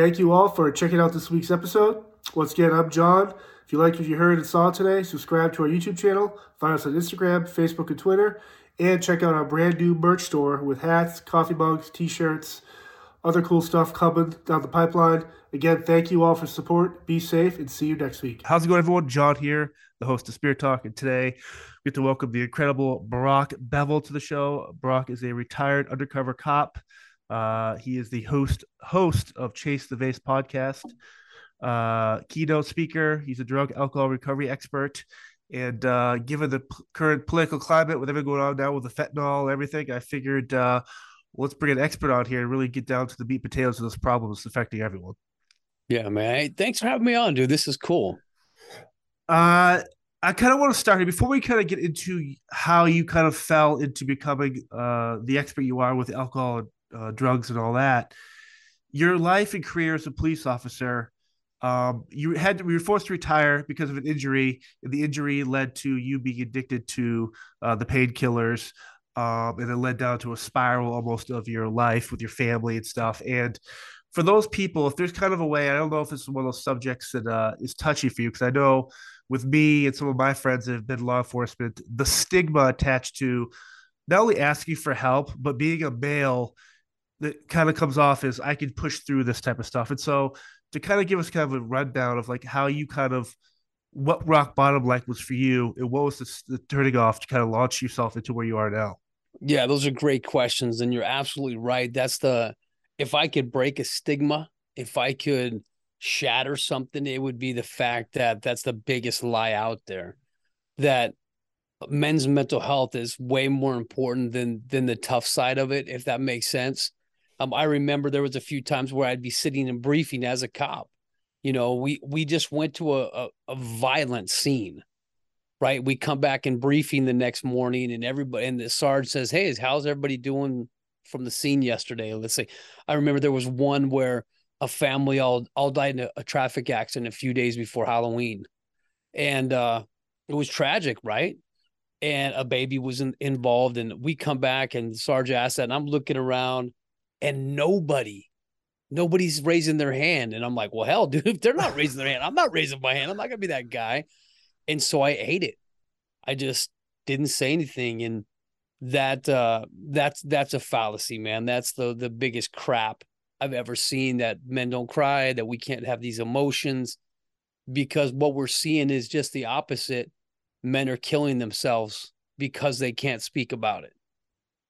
Thank you all for checking out this week's episode. Once again, I'm John. If you liked what you heard and saw today, subscribe to our YouTube channel, find us on Instagram, Facebook, and Twitter, and check out our brand new merch store with hats, coffee mugs, t shirts, other cool stuff coming down the pipeline. Again, thank you all for support. Be safe and see you next week. How's it going, everyone? John here, the host of Spirit Talk, and today we get to welcome the incredible Brock Bevell to the show. Brock is a retired undercover cop. Uh, he is the host host of Chase the Vase podcast, uh, keynote speaker. He's a drug alcohol recovery expert. And uh, given the p- current political climate with everything going on now with the fentanyl and everything, I figured uh, let's bring an expert on here and really get down to the meat potatoes of this problem that's affecting everyone. Yeah, man. Hey, thanks for having me on, dude. This is cool. Uh, I kind of want to start here before we kind of get into how you kind of fell into becoming uh, the expert you are with alcohol, uh, drugs, and all that. Your life and career as a police officer, um, you had to, you were forced to retire because of an injury. The injury led to you being addicted to uh, the painkillers, um, and it led down to a spiral almost of your life with your family and stuff. And for those people, if there's kind of a way, I don't know if is one of those subjects that uh, is touchy for you because I know with me and some of my friends that have been law enforcement, the stigma attached to not only asking for help, but being a male that kind of comes off as I can push through this type of stuff. And so to kind of give us kind of a rundown of like how you kind of what rock bottom like was for you and what was the, the turning off to kind of launch yourself into where you are now. Yeah, those are great questions. And you're absolutely right. That's the, if I could break a stigma, if I could shatter something, it would be the fact that that's the biggest lie out there that men's mental health is way more important than than the tough side of it if that makes sense um, i remember there was a few times where i'd be sitting in briefing as a cop. You know we we just went to a, a, a violent scene right? We come back in briefing the next morning and everybody and the sergeant says hey how's everybody doing from the scene yesterday? Let's say i remember there was one where a family all all died in a, a traffic accident a few days before halloween. And uh it was tragic right? And a baby was in, involved. And we come back and Sarge asked that, and I'm looking around, and nobody, nobody's raising their hand. And I'm like, well, hell, dude, if they're not raising their hand, I'm not raising my hand. I'm not gonna be that guy. And so I ate it. I just didn't say anything, and that uh, that's that's a fallacy, man. That's the the biggest crap I've ever seen. That men don't cry, that we can't have these emotions, because what we're seeing is just the opposite men are killing themselves because they can't speak about it.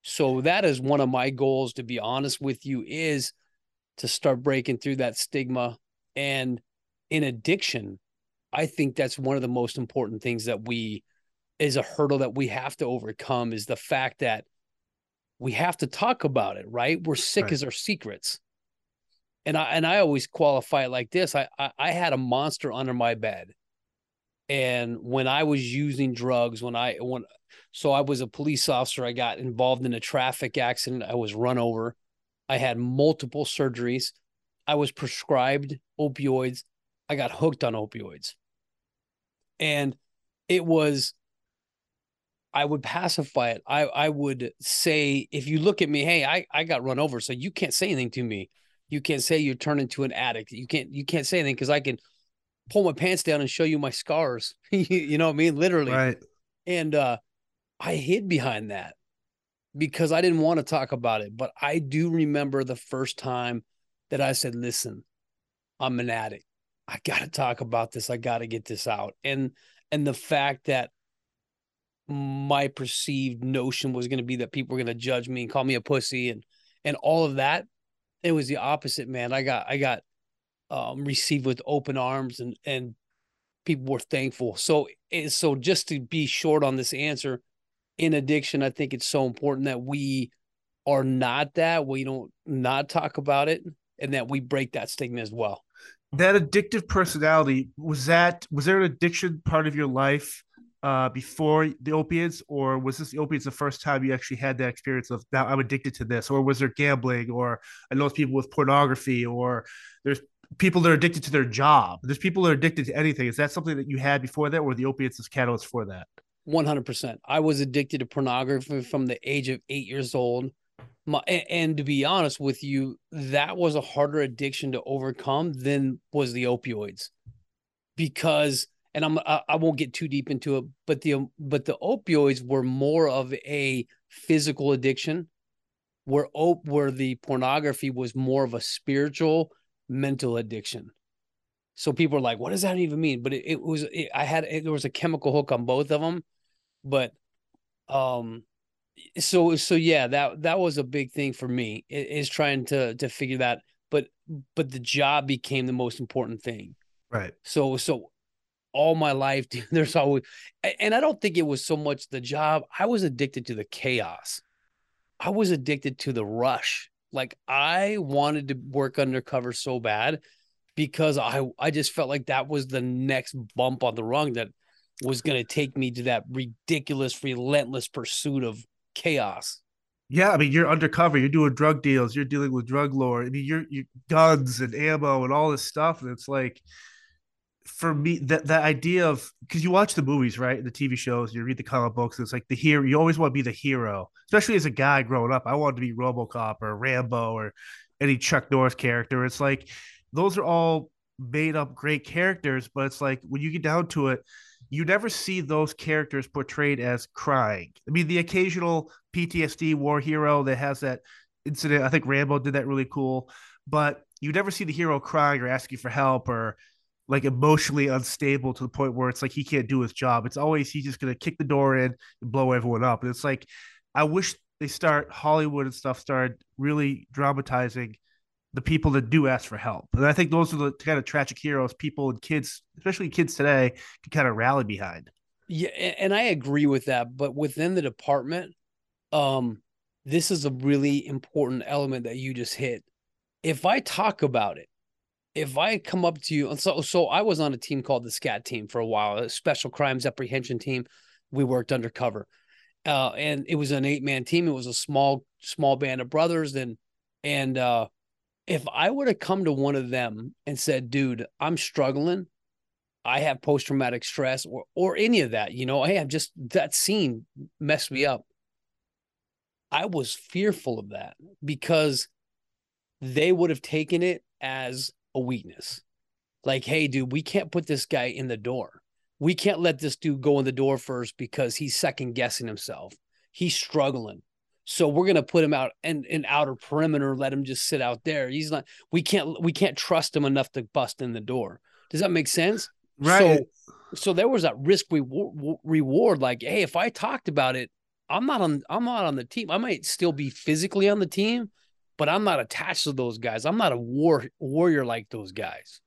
So that is one of my goals to be honest with you is to start breaking through that stigma and in addiction I think that's one of the most important things that we is a hurdle that we have to overcome is the fact that we have to talk about it, right? We're sick right. as our secrets. And I and I always qualify it like this. I, I I had a monster under my bed and when I was using drugs, when I when so I was a police officer, I got involved in a traffic accident. I was run over. I had multiple surgeries. I was prescribed opioids. I got hooked on opioids. And it was I would pacify it. I I would say, if you look at me, hey, I, I got run over, so you can't say anything to me. You can't say you turn into an addict. You can't you can't say anything because I can pull my pants down and show you my scars. you know what I mean? Literally. Right. And uh, I hid behind that because I didn't want to talk about it. But I do remember the first time that I said, listen, I'm an addict. I got to talk about this. I got to get this out. And and the fact that my perceived notion was going to be that people were going to judge me and call me a pussy and and all of that, it was the opposite, man. I got I got um, received with open arms and and people were thankful. So so just to be short on this answer, in addiction, I think it's so important that we are not that we don't not talk about it and that we break that stigma as well. That addictive personality was that was there an addiction part of your life uh, before the opiates, or was this the opiates the first time you actually had that experience of now I'm addicted to this, or was there gambling, or I know people with pornography, or there's people that are addicted to their job. There's people that are addicted to anything. Is that something that you had before that, or the opiates is catalyst for that? One hundred percent. I was addicted to pornography from the age of eight years old. My, and to be honest with you, that was a harder addiction to overcome than was the opioids, because and I'm I, I won't get too deep into it, but the but the opioids were more of a physical addiction, where op where the pornography was more of a spiritual mental addiction. So people are like, "What does that even mean?" But it, it was it, I had it, there was a chemical hook on both of them, but um, so so yeah, that that was a big thing for me is trying to to figure that. But but the job became the most important thing. Right. So so all my life, dude, there's always, and I don't think it was so much the job. I was addicted to the chaos. I was addicted to the rush. Like I wanted to work undercover so bad because I I just felt like that was the next bump on the rung that was going to take me to that ridiculous, relentless pursuit of chaos. Yeah, I mean, you're undercover. You're doing drug deals. You're dealing with drug lord. I mean, you're, you're guns and ammo and all this stuff. And it's like, for me that that idea of because you watch the movies right the tv shows you read the comic books it's like the hero you always want to be the hero especially as a guy growing up i wanted to be robocop or rambo or any chuck norris character it's like those are all made up great characters but it's like when you get down to it you never see those characters portrayed as crying i mean the occasional ptsd war hero that has that incident i think rambo did that really cool but you never see the hero crying or asking for help or like emotionally unstable to the point where it's like he can't do his job. It's always he's just gonna kick the door in and blow everyone up. And it's like I wish they start Hollywood and stuff started really dramatizing the people that do ask for help. And I think those are the kind of tragic heroes people and kids, especially kids today, can kind of rally behind. Yeah, and I agree with that. But within the department, um, this is a really important element that you just hit. If I talk about it, if I come up to you, and so so I was on a team called the SCAT team for a while, a special crimes apprehension team. We worked undercover, uh, and it was an eight man team. It was a small small band of brothers, and and uh, if I would have come to one of them and said, "Dude, I'm struggling. I have post traumatic stress, or or any of that, you know, hey, I'm just that scene messed me up." I was fearful of that because they would have taken it as a weakness. Like, hey, dude, we can't put this guy in the door. We can't let this dude go in the door first because he's second guessing himself. He's struggling. So we're gonna put him out in, in outer perimeter, let him just sit out there. He's not. We can't. We can't trust him enough to bust in the door. Does that make sense? Right. So, so there was that risk reward, reward. Like, hey, if I talked about it, I'm not on. I'm not on the team. I might still be physically on the team, but I'm not attached to those guys. I'm not a war warrior like those guys.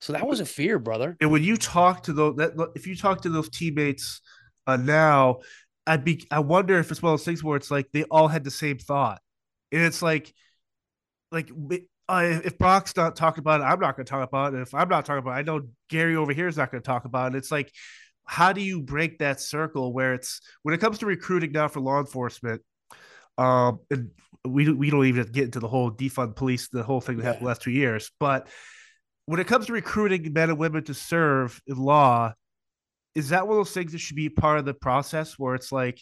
So that was a fear, brother. And when you talk to those, that if you talk to those teammates uh, now, I'd be, I wonder if it's one of those things where it's like they all had the same thought, and it's like, like uh, if Brock's not talking about it, I'm not going to talk about it. If I'm not talking about it, I know Gary over here is not going to talk about it. It's like, how do you break that circle where it's when it comes to recruiting now for law enforcement? Um, and we we don't even get into the whole defund police, the whole thing that yeah. happened the last two years. But when it comes to recruiting men and women to serve in law, is that one of those things that should be part of the process where it's like,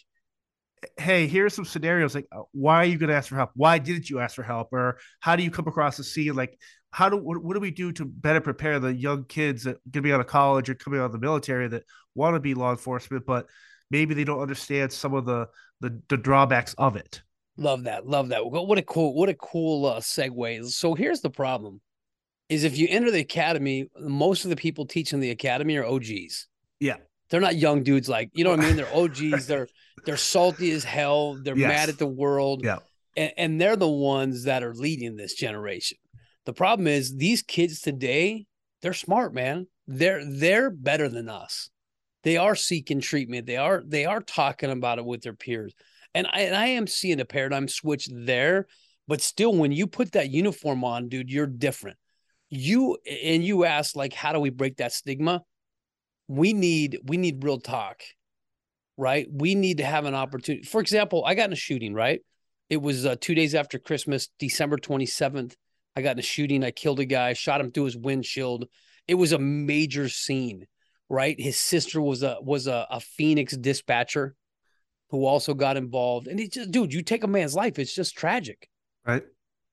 hey, here's some scenarios like, uh, why are you going to ask for help? Why didn't you ask for help? Or how do you come across the scene? Like, how do what, what do we do to better prepare the young kids that going to be out of college or coming out of the military that want to be law enforcement, but maybe they don't understand some of the the, the drawbacks of it. Love that. Love that. What a cool, what a cool uh, segue. So here's the problem is if you enter the academy, most of the people teaching the academy are OGs. Yeah. They're not young dudes like, you know what I mean? They're OGs. they're they're salty as hell. They're yes. mad at the world. Yeah. And, and they're the ones that are leading this generation. The problem is these kids today, they're smart, man. They're they're better than us. They are seeking treatment. They are they are talking about it with their peers. And I, and I am seeing a paradigm switch there, but still, when you put that uniform on, dude, you're different. You and you ask like, how do we break that stigma? We need we need real talk, right? We need to have an opportunity. For example, I got in a shooting, right? It was uh, two days after Christmas, December 27th. I got in a shooting. I killed a guy, shot him through his windshield. It was a major scene, right? His sister was a was a, a Phoenix dispatcher who also got involved. And he just, dude, you take a man's life, it's just tragic. Right.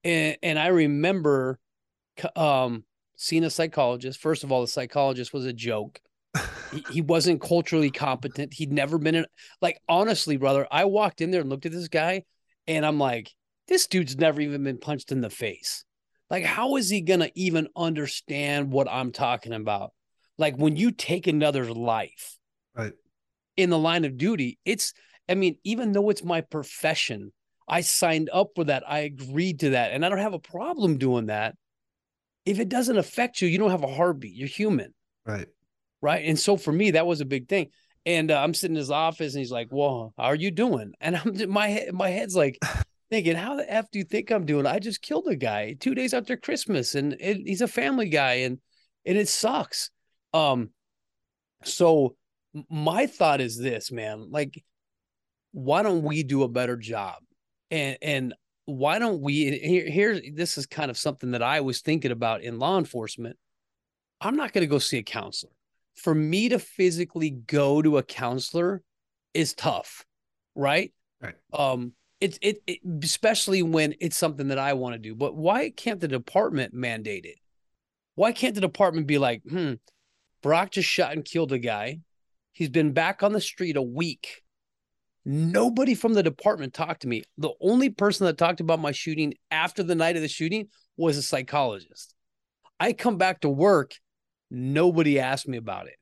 And and I remember um seeing a psychologist. First of all, the psychologist was a joke. He, he wasn't culturally competent. He'd never been in like honestly, brother. I walked in there and looked at this guy, and I'm like, this dude's never even been punched in the face. Like, how is he gonna even understand what I'm talking about? Like when you take another's life, right, in the line of duty, it's. I mean, even though it's my profession, I signed up for that. I agreed to that, and I don't have a problem doing that. If it doesn't affect you, you don't have a heartbeat. You're human, right? Right. And so for me, that was a big thing. And uh, I'm sitting in his office, and he's like, "Well, how are you doing?" And I'm my my head's like, thinking, how the f do you think I'm doing? I just killed a guy two days after Christmas, and it, he's a family guy, and and it sucks. Um, so my thought is this, man, like, why don't we do a better job? And and why don't we here here this is kind of something that I was thinking about in law enforcement. I'm not going to go see a counselor. For me to physically go to a counselor is tough, right? Right. Um it's it, it especially when it's something that I want to do. But why can't the department mandate it? Why can't the department be like, hmm, Brock just shot and killed a guy. He's been back on the street a week. Nobody from the department talked to me. The only person that talked about my shooting after the night of the shooting was a psychologist. I come back to work, nobody asked me about it.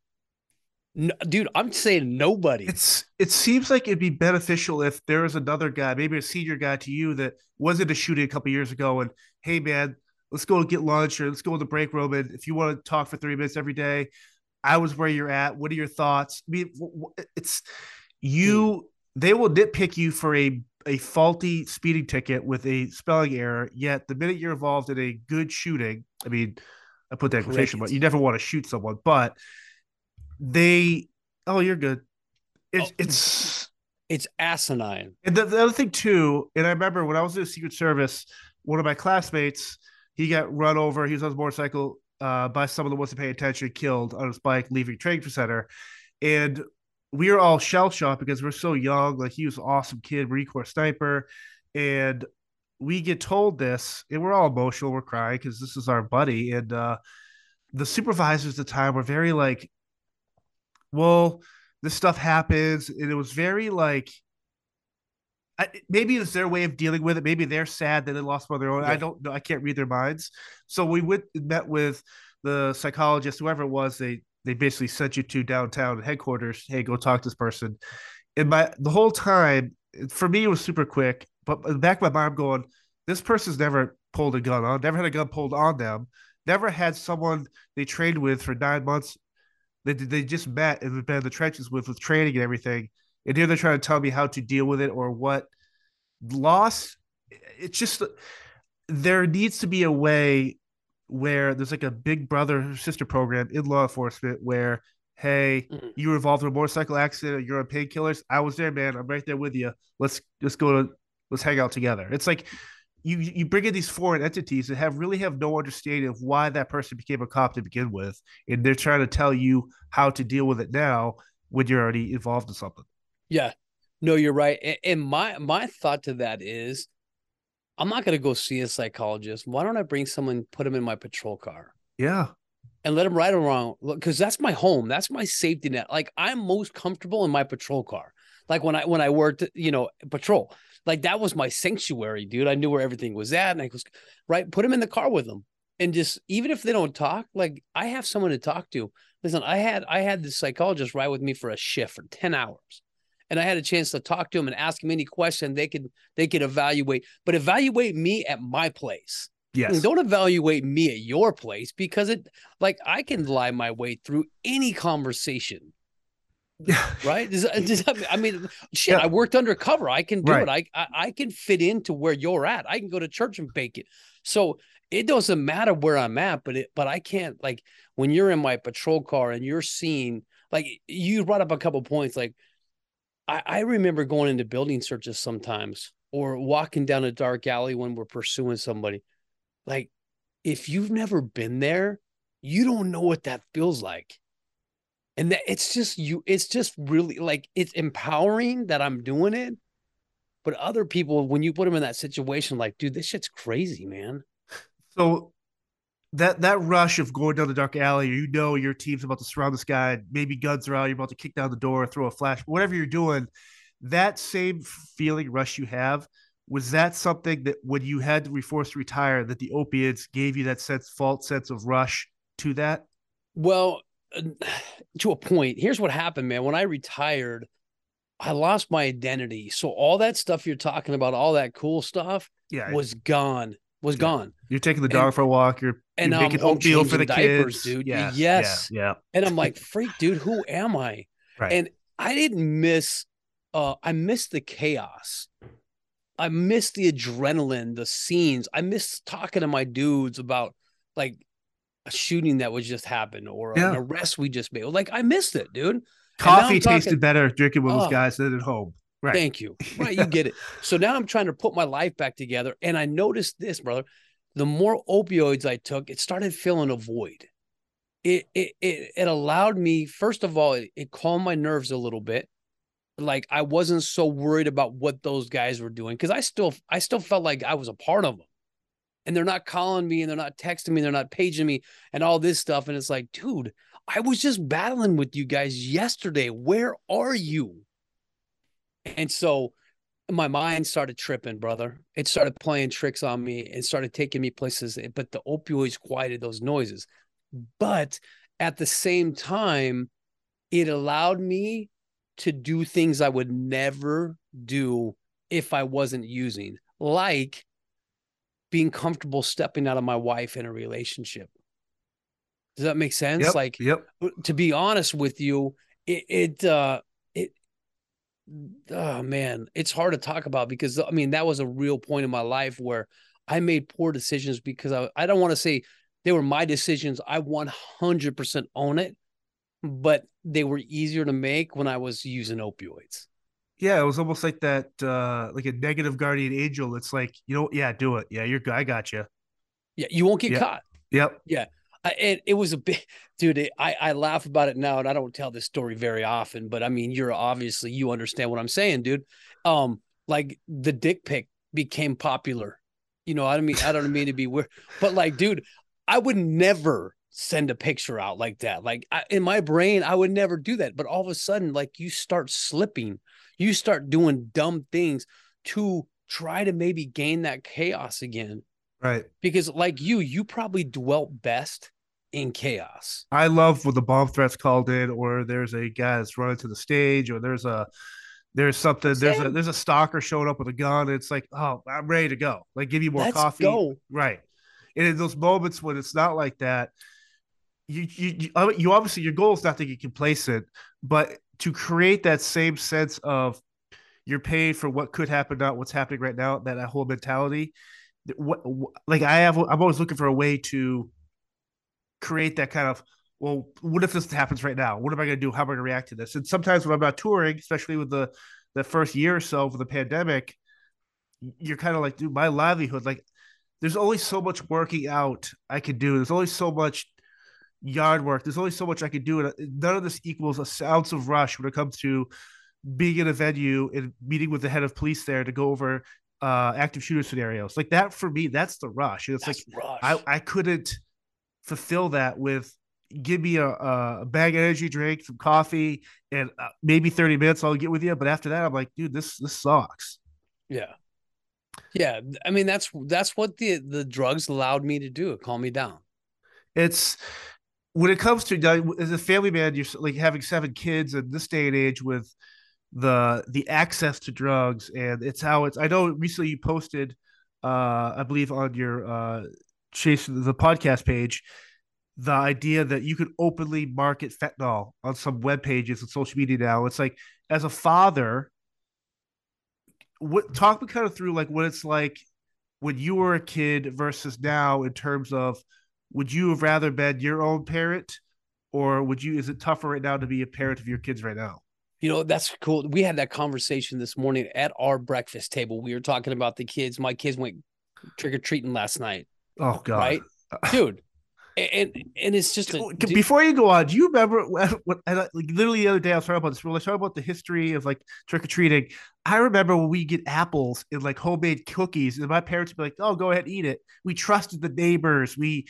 No, dude, I'm saying nobody. It's it seems like it'd be beneficial if there was another guy, maybe a senior guy to you that wasn't a shooting a couple years ago, and hey man, let's go get lunch or let's go in the break room, and if you want to talk for three minutes every day, I was where you're at. What are your thoughts? I mean, it's you. Hmm. They will nitpick you for a a faulty speeding ticket with a spelling error. Yet the minute you're involved in a good shooting, I mean, I put that quotation, but you never want to shoot someone, but they oh you're good. It's oh, it's it's asinine. And the, the, other thing too and i remember when i was in the secret service one of my classmates he got run over he was on his motorcycle uh, by someone that wasn't paying attention killed on his bike leaving training center. And we were all shell shocked because we're so young like he was an awesome kid corps sniper. And we get told this and we're all emotional we're crying because this is our buddy and uh the supervisors at the time were very like well, this stuff happens, and it was very like I, maybe it's their way of dealing with it. Maybe they're sad that they lost one of their own. Yeah. I don't know. I can't read their minds. So we went met with the psychologist, whoever it was. They they basically sent you to downtown headquarters. Hey, go talk to this person. And my the whole time for me it was super quick. But in the back of my mind, I'm going, this person's never pulled a gun on, never had a gun pulled on them, never had someone they trained with for nine months they they just met and been in the trenches with with training and everything, and here they're trying to tell me how to deal with it or what loss. It's just there needs to be a way where there's like a big brother sister program in law enforcement where hey mm-hmm. you were involved in a motorcycle accident you're on painkillers i was there man i'm right there with you let's let's go to let's hang out together it's like you you bring in these foreign entities that have really have no understanding of why that person became a cop to begin with, and they're trying to tell you how to deal with it now when you're already involved in something. Yeah, no, you're right. And my my thought to that is, I'm not going to go see a psychologist. Why don't I bring someone, put them in my patrol car? Yeah. And let them ride around because that's my home. That's my safety net. Like I'm most comfortable in my patrol car. Like when I when I worked, you know, patrol like that was my sanctuary, dude. I knew where everything was at. And I was right, put them in the car with them. And just even if they don't talk, like I have someone to talk to. Listen, I had I had the psychologist ride with me for a shift for 10 hours. And I had a chance to talk to him and ask him any question they could they could evaluate, but evaluate me at my place. Yes. Don't evaluate me at your place because it like I can lie my way through any conversation right? Does, uh, does, I mean, shit. Yeah. I worked undercover. I can do right. it. I, I, I can fit into where you're at. I can go to church and bake it. So it doesn't matter where I'm at, but it but I can't like when you're in my patrol car and you're seeing like you brought up a couple points. Like I, I remember going into building searches sometimes or walking down a dark alley when we're pursuing somebody. Like if you've never been there, you don't know what that feels like And that it's just you, it's just really like it's empowering that I'm doing it. But other people, when you put them in that situation, like, dude, this shit's crazy, man. So that that rush of going down the dark alley, you know your team's about to surround this guy, maybe guns are out, you're about to kick down the door, throw a flash, whatever you're doing, that same feeling rush you have, was that something that when you had to be forced to retire, that the opiates gave you that sense, false sense of rush to that? Well, to a point. Here's what happened, man. When I retired, I lost my identity. So all that stuff you're talking about, all that cool stuff, Yeah, was gone. Was Yeah. gone. you're taking the dog and- for a walk. You're, and you're making home oatmeal for the diapers, kids, dude. Yeah, Yes. yeah, yeah. And I'm like, freak, dude, who am I? Right. And I didn't miss uh I missed the chaos. I miss the adrenaline, the scenes. I miss talking to my dudes about like a shooting that was just happened or Yeah. an arrest we just made. Like I missed it, dude. Coffee I'm talking- tasted better drinking with those Oh. guys than at home. Right. Thank you. Right, you get it. So now I'm trying to put my life back together, and I noticed this, brother. The more opioids I took, it started filling a void. It it it, it allowed me, first of all, it, it calmed my nerves a little bit. Like I wasn't so worried about what those guys were doing because I still I still felt like I was a part of them. And they're not calling me and they're not texting me, they're not paging me and all this stuff. And it's like, dude, I was just battling with you guys yesterday. Where are you? And so my mind started tripping, brother. It started playing tricks on me and started taking me places. Eh, but the opioids quieted those noises. But at the same time, it allowed me to do things I would never do if I wasn't using, like being comfortable stepping out of my wife in a relationship. Does that make sense? Yep. Like, yep. to be honest with you, it it uh it oh man, it's hard to talk about because I mean that was a real point in my life where I made poor decisions because I I don't want to say they were my decisions. I 100% own it, but they were easier to make when I was using opioids. Yeah, it was almost like that, uh, like a negative guardian angel. It's like, you know, yeah, do it. Yeah, you're good. I got you. Yeah, you won't get Yeah. caught. Yep. I, it, it was a big dude. It, I I laugh about it now, and I don't tell this story very often. But I mean, you're obviously you understand what I'm saying, dude. Um, like the dick pic became popular. You know, I don't mean I don't mean to be weird, but like, dude, I would never send a picture out like that. Like I, in my brain, I would never do that. But all of a sudden, like you start slipping, you start doing dumb things to try to maybe gain that chaos again. Right. Because like you, you probably dwelt best in chaos. I love when the bomb threats called in, or there's a guy that's running to the stage, or there's a there's something there's a there's a stalker showing up with a gun. It's like, oh, I'm ready to go. Like, give you more Let's coffee. go. Right. And in those moments when it's not like that, you you you, obviously your goal is not to get complacent, but to create that same sense of you're paid for what could happen, not what's happening right now. That, whole mentality. What, like I have, I'm always looking for a way to create that kind of well, what if this happens right now? What am I going to do? How am I going to react to this? And sometimes when I'm not touring, especially with the the first year or so of the pandemic, you're kind of like, dude, my livelihood, like, there's only so much working out I could do. There's only so much yard work. There's only so much I could do, and none of this equals a ounce of rush when it comes to being in a venue and meeting with the head of police there to go over uh, active shooter scenarios. Like that for me, that's the rush. It's That's like rush. I, I couldn't fulfill that with give me a, a bag of energy drink, some coffee, and uh, maybe 30 minutes I'll get with you. But after that, I'm like, dude, this this sucks. yeah. Yeah. I mean, that's that's what the the drugs allowed me to do. Calm me down. It's when it comes to now, as a family man, you're like having seven kids in this day and age with the the access to drugs, and it's how it's. I know recently you posted, uh, I believe on your uh, chase the podcast page, the idea that you could openly market fentanyl on some web pages and social media now. It's like as a father, what talk me kind of through like what it's like when you were a kid versus now in terms of would you have rather been your own parent or would you is it tougher right now to be a parent of your kids right now You know, that's cool. We had that conversation this morning at our breakfast table. We were talking about the kids. My kids went trick or treating last night, oh god right? Dude, and and it's just a, before you go on. Do you remember like literally the other day I was talking about this? When I talking about the history of like trick or treating, I remember when we get apples and like homemade cookies, and my parents would be like, "Oh, go ahead, eat it." We trusted the neighbors. We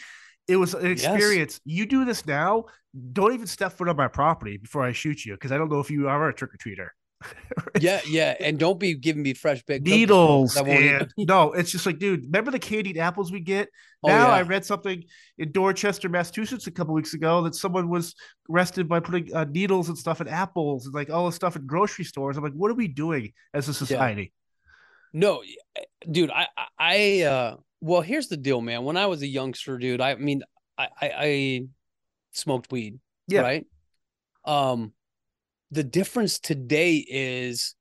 it was an experience. Yes. You do this now, don't even step foot on my property before I shoot you because I don't know if you are a trick or treater. yeah, yeah, and don't be giving me fresh baked needles. And, no, it's just like, dude, remember the candied apples we get? Oh, now yeah. I read something in Dorchester, Massachusetts, a couple weeks ago that someone was arrested by putting uh, needles and stuff in apples and like all this stuff in grocery stores. I'm like, what are we doing as a society? Yeah. No, dude, I, I, uh, well, here's the deal, man. When I was a youngster, dude, I mean, I, I, I smoked weed, yeah. right? Um, the difference today is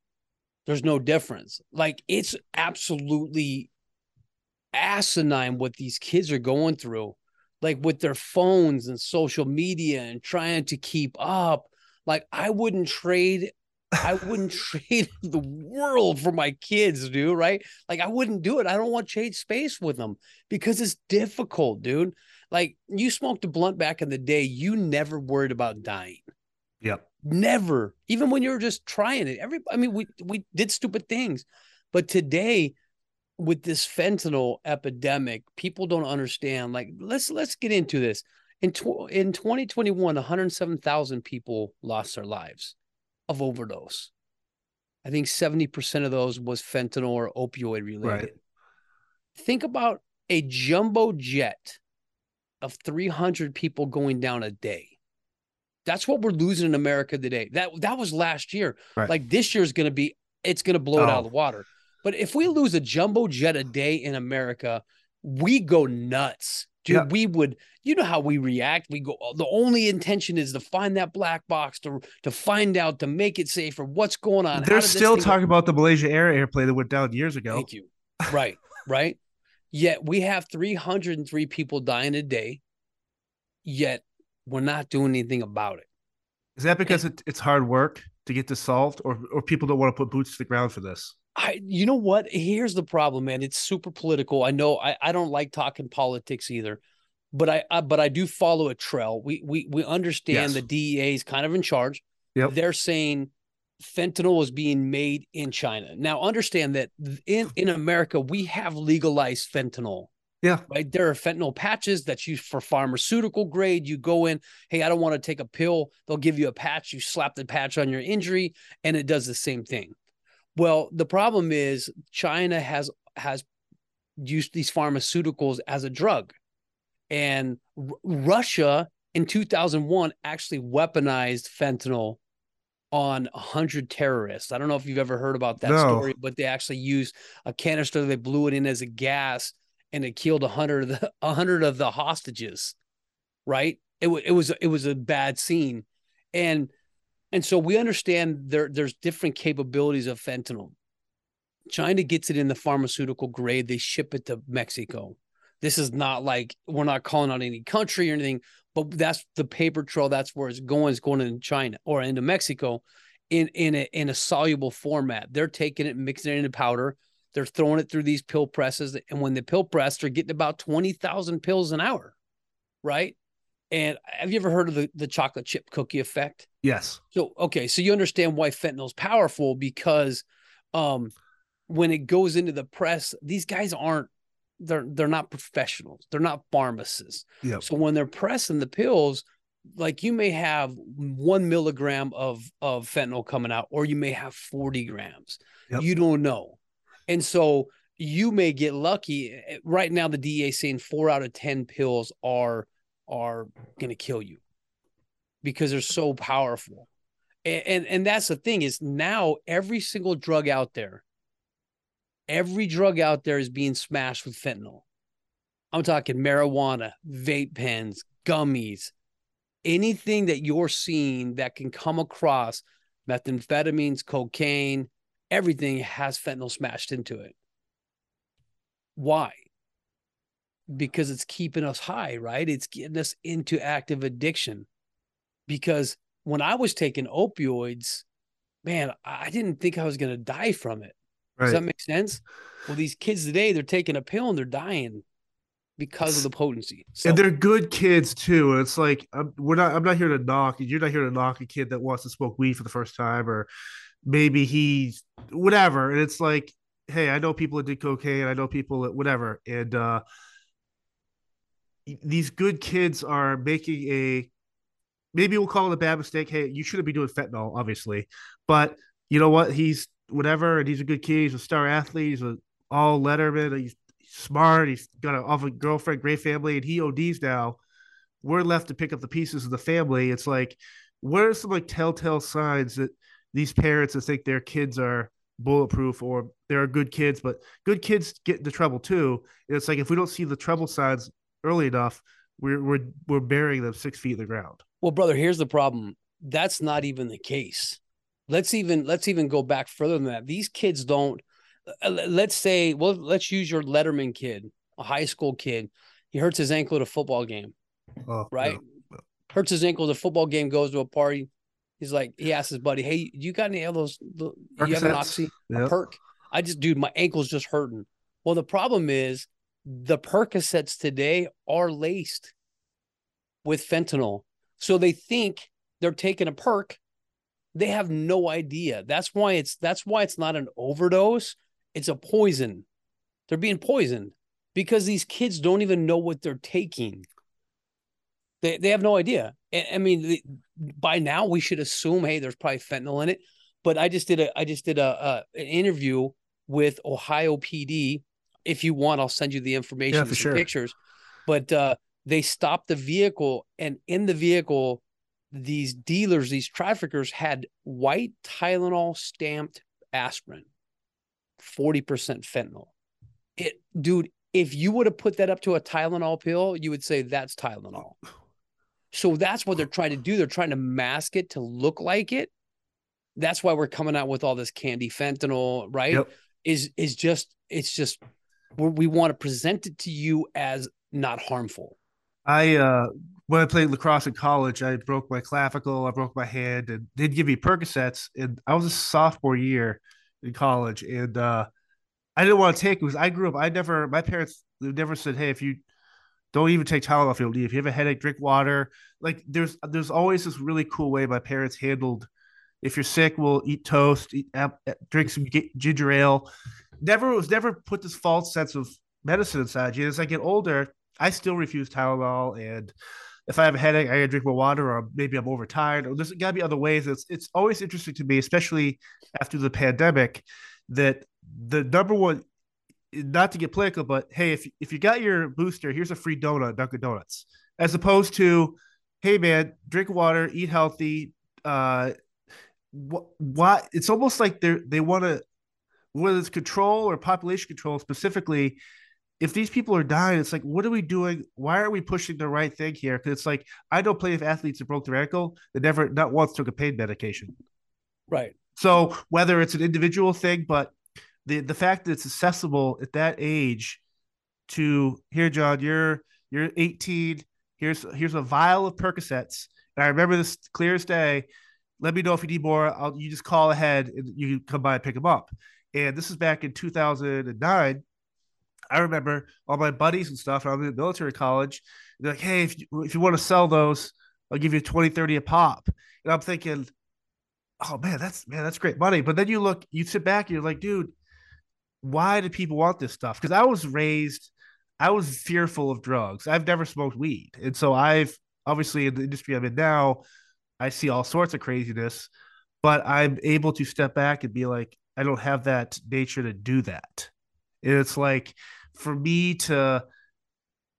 there's no difference. Like it's absolutely asinine what these kids are going through, like with their phones and social media and trying to keep up. Like I wouldn't trade I wouldn't trade the world for my kids, dude. Right? Like I wouldn't do it. I don't want to trade space with them because it's difficult, dude. Like you smoked a blunt back in the day, you never worried about dying. Yep. Never. Even when you were just trying it. Every I mean, we we did stupid things. But today, with this fentanyl epidemic, people don't understand. Like, let's let's get into this. In tw- in 2021, 107,000 people lost their lives of overdose. I think 70% of those was fentanyl or opioid related. Right. Think about a jumbo jet of 300 people going down a day. That's what we're losing in America today. That that was last year. Right. Like this year is going to be it's going to blow it out of oh. the water. But if we lose a jumbo jet a day in America, we go nuts dude yeah. we would you know how we react? We go oh, the only intention is to find that black box to to find out to make it safer. What's going on? They're still talking about the malaysia air airplane that went down years ago. Thank you. Right right? Yet we have 303 people dying a day yet we're not doing anything about it. Is that because and, it, it's hard work to get this solved or or people don't want to put boots to the ground for this I, you know what? Here's the problem, man. It's super political. I know I, I don't like talking politics either, but I, I but I do follow a trail. We we we understand yes. the DEA is kind of in charge. Yep. They're saying fentanyl is being made in China. Now understand that in in America we have legalized fentanyl. Yeah. Right. There are fentanyl patches that's used for pharmaceutical grade. You go in, hey, I don't want to take a pill. They'll give you a patch. You slap the patch on your injury, and it does the same thing. Well, the problem is China has has used these pharmaceuticals as a drug, and R- Russia in 2001 actually weaponized fentanyl on 100 terrorists. I don't know if you've ever heard about that no. story, but they actually used a canister. They blew it in as a gas, and it killed 100 of the 100 of the hostages. Right? It, w- it was it was a bad scene, and and so we understand there there's different capabilities of fentanyl. China gets it in the pharmaceutical grade, they ship it to Mexico. This is not like we're not calling out any country or anything, but that's the paper trail. That's where it's going. It's going in China or into Mexico in in a in a soluble format. They're taking it, mixing it into powder. They're throwing it through these pill presses, and when the pill press, they're getting about twenty thousand pills an hour, right? And have you ever heard of the, the chocolate chip cookie effect? Yes. So okay, so you understand why fentanyl is powerful because um when it goes into the press, these guys aren't they're they're not professionals. They're not pharmacists. Yep. So when they're pressing the pills, like you may have one milligram of of fentanyl coming out, or you may have 40 grams. Yep. You don't know. And so you may get lucky. Right now, the DEA saying four out of 10 pills are are going to kill you because they're so powerful. And, and and that's the thing is now every single drug out there, every drug out there is being smashed with fentanyl. I'm talking marijuana, vape pens, gummies, anything that you're seeing that can come across methamphetamines, cocaine, everything has fentanyl smashed into it. Why? Because it's keeping us high, right? It's getting us into active addiction. Because when I was taking opioids, man, I didn't think I was going to die from it. Right. Does that make sense? Well, these kids today, they're taking a pill and they're dying because of the potency. So and they're good kids too. And it's like I'm, we're not. I'm not here to knock. You're not here to knock a kid that wants to smoke weed for the first time, or maybe he's whatever. And it's like, hey, I know people that did cocaine. I know people that whatever. And uh, these good kids are making a maybe we'll call it a bad mistake. Hey, you shouldn't be doing fentanyl, obviously, but you know what? He's whatever, and he's a good kid. He's a star athlete. He's a all letterman. He's smart. He's got an awful girlfriend, great family, and he ODs now. We're left to pick up the pieces of the family. It's like, what are some like telltale signs that these parents that think their kids are bulletproof or they're good kids, but good kids get into trouble too. And it's like if we don't see the trouble signs early enough, we're we're we're burying them six feet in the ground. Well, brother, here's the problem. That's not even the case. Let's even let's even go back further than that. These kids don't uh, let's say, well, let's use your Letterman kid, a high school kid. He hurts his ankle at a football game, oh, right? No. Hurts his ankle at a football game, goes to a party. He's like, he asks his buddy, "Hey, you got any of those? You have an oxy, yep. perk?" I just, dude, my ankle's just hurting. Well, the problem is the Percocets today are laced with fentanyl, so they think they're taking a perk. They have no idea. That's why it's that's why it's not an overdose it's a poison. They're being poisoned because these kids don't even know what they're taking. They, they have no idea. I mean, by now we should assume, hey, there's probably fentanyl in it. But I just did a I just did a, a an interview with Ohio PD. If you want, I'll send you the information, yeah, for sure. pictures. But uh, they stopped the vehicle, and in the vehicle, these dealers, these traffickers, had white Tylenol stamped aspirin. 40% fentanyl. It, dude, if you would have put that up to a Tylenol pill, you would say that's Tylenol. So that's what they're trying to do. They're trying to mask it to look like it. That's why we're coming out with all this candy fentanyl, right? Yep. Is is just it's just we want to present it to you as not harmful. I uh when I played lacrosse in college, I broke my clavicle, I broke my hand, and they'd give me Percocets. And I was a sophomore year, in college, and uh, I didn't want to take it because I grew up. I never, my parents never said, "Hey, if you don't even take Tylenol if you don't. If you have a headache, drink water." Like there's there's always this really cool way my parents handled. If you're sick, we'll eat toast, eat, drink some ginger ale. Never was never put this false sense of medicine inside you. As I get older, I still refuse Tylenol and if I have a headache, I gotta drink more water, or maybe I'm overtired, or there's gotta be other ways. It's it's always interesting to me, especially after the pandemic, that the number one, not to get political, but hey, if if you got your booster, here's a free donut, Dunkin' Donuts, as opposed to, hey man, drink water, eat healthy. Uh, what what? It's almost like they they want to, whether it's control or population control specifically if these people are dying, it's like, what are we doing? Why are we pushing the right thing here? Because it's like, I know plenty of athletes that broke their ankle that never, not once took a pain medication. Right. So whether it's an individual thing, but the the fact that it's accessible at that age to here, John, you're you're 18. Here's here's a vial of Percocets. And I remember this clear as day. Let me know if you need more. I'll, you just call ahead and you can come by and pick them up. And this is back in 2009 I remember all my buddies and stuff. I'm in military college. They're like, hey, if you, if you want to sell those, I'll give you 20, 30 a pop. And I'm thinking, oh man, that's man, that's great money. But then you look, you sit back, and you're like, dude, why do people want this stuff? Because I was raised, I was fearful of drugs. I've never smoked weed, and so I've obviously in the industry I'm in now, I see all sorts of craziness. But I'm able to step back and be like, I don't have that nature to do that. It's like for me to